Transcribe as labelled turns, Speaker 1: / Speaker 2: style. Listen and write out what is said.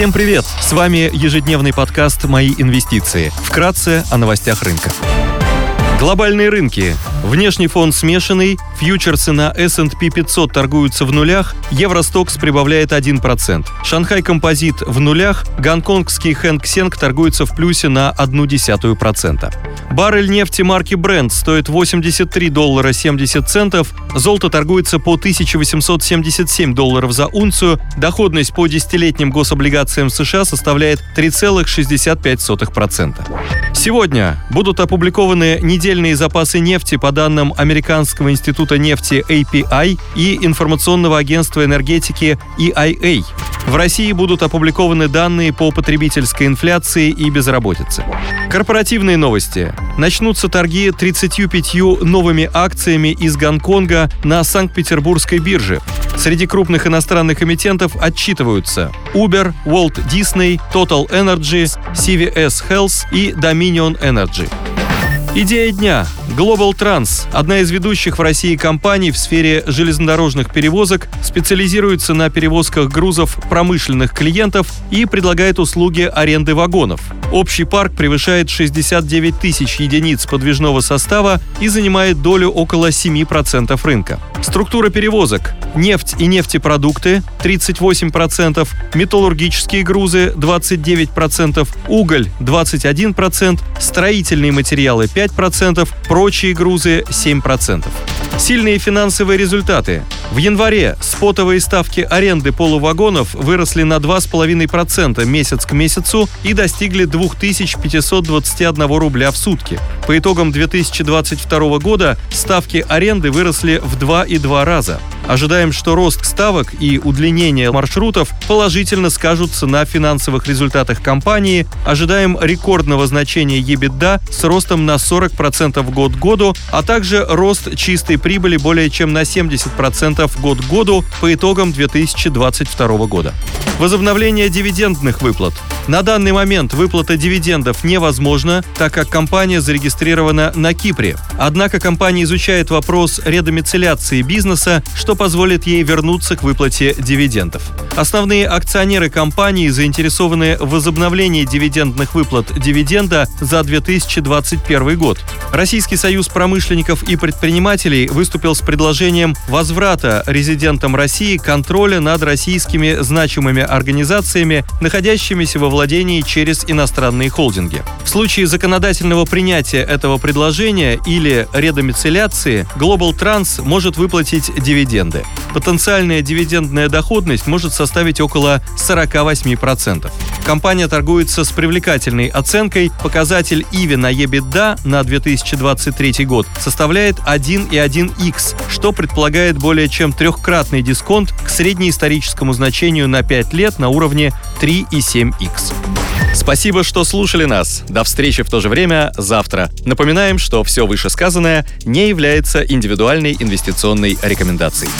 Speaker 1: Всем привет! С вами ежедневный подкаст «Мои инвестиции». Вкратце о новостях рынка. Глобальные рынки. Внешний фон смешанный, фьючерсы на S&P 500 торгуются в нулях, Евростокс прибавляет 1%. Шанхай Композит в нулях, гонконгский Хэнк Сенг торгуется в плюсе на 0,1%. Баррель нефти марки Brent стоит 83 доллара 70 центов, золото торгуется по 1877 долларов за унцию, доходность по десятилетним гособлигациям США составляет 3,65%. Сегодня будут опубликованы недельные запасы нефти по данным Американского института нефти API и информационного агентства энергетики EIA. В России будут опубликованы данные по потребительской инфляции и безработице. Корпоративные новости. Начнутся торги 35 новыми акциями из Гонконга на Санкт-Петербургской бирже. Среди крупных иностранных эмитентов отчитываются Uber, Walt Disney, Total Energy, CVS Health и Dominion Energy. Идея дня. Global Trans, одна из ведущих в России компаний в сфере железнодорожных перевозок, специализируется на перевозках грузов промышленных клиентов и предлагает услуги аренды вагонов. Общий парк превышает 69 тысяч единиц подвижного состава и занимает долю около 7% рынка. Структура перевозок. Нефть и нефтепродукты 38%, металлургические грузы 29%, уголь 21%, строительные материалы 5%, прочие грузы 7%. Сильные финансовые результаты. В январе спотовые ставки аренды полувагонов выросли на 2,5% месяц к месяцу и достигли 2521 рубля в сутки. По итогам 2022 года ставки аренды выросли в 2,2 раза. Ожидаем, что рост ставок и удлинение маршрутов положительно скажутся на финансовых результатах компании. Ожидаем рекордного значения EBITDA с ростом на 40% год к году, а также рост чистой прибыли более чем на 70% год к году по итогам 2022 года. Возобновление дивидендных выплат. На данный момент выплата дивидендов невозможна, так как компания зарегистрирована на Кипре. Однако компания изучает вопрос редомицеляции бизнеса, что позволит ей вернуться к выплате дивидендов. Основные акционеры компании заинтересованы в возобновлении дивидендных выплат дивиденда за 2021 год. Российский союз промышленников и предпринимателей выступил с предложением возврата резидентам России контроля над российскими значимыми организациями, находящимися во владении через иностранные холдинги. В случае законодательного принятия этого предложения или редомицеляции Global Trans может выплатить дивиденды. Потенциальная дивидендная доходность может составить около 48%. Компания торгуется с привлекательной оценкой. Показатель EV на EBITDA на 2023 год составляет 1,1x, что предполагает более чем трехкратный дисконт к среднеисторическому значению на 5 лет на уровне 3,7x. Спасибо, что слушали нас. До встречи в то же время завтра. Напоминаем, что все вышесказанное не является индивидуальной инвестиционной рекомендацией.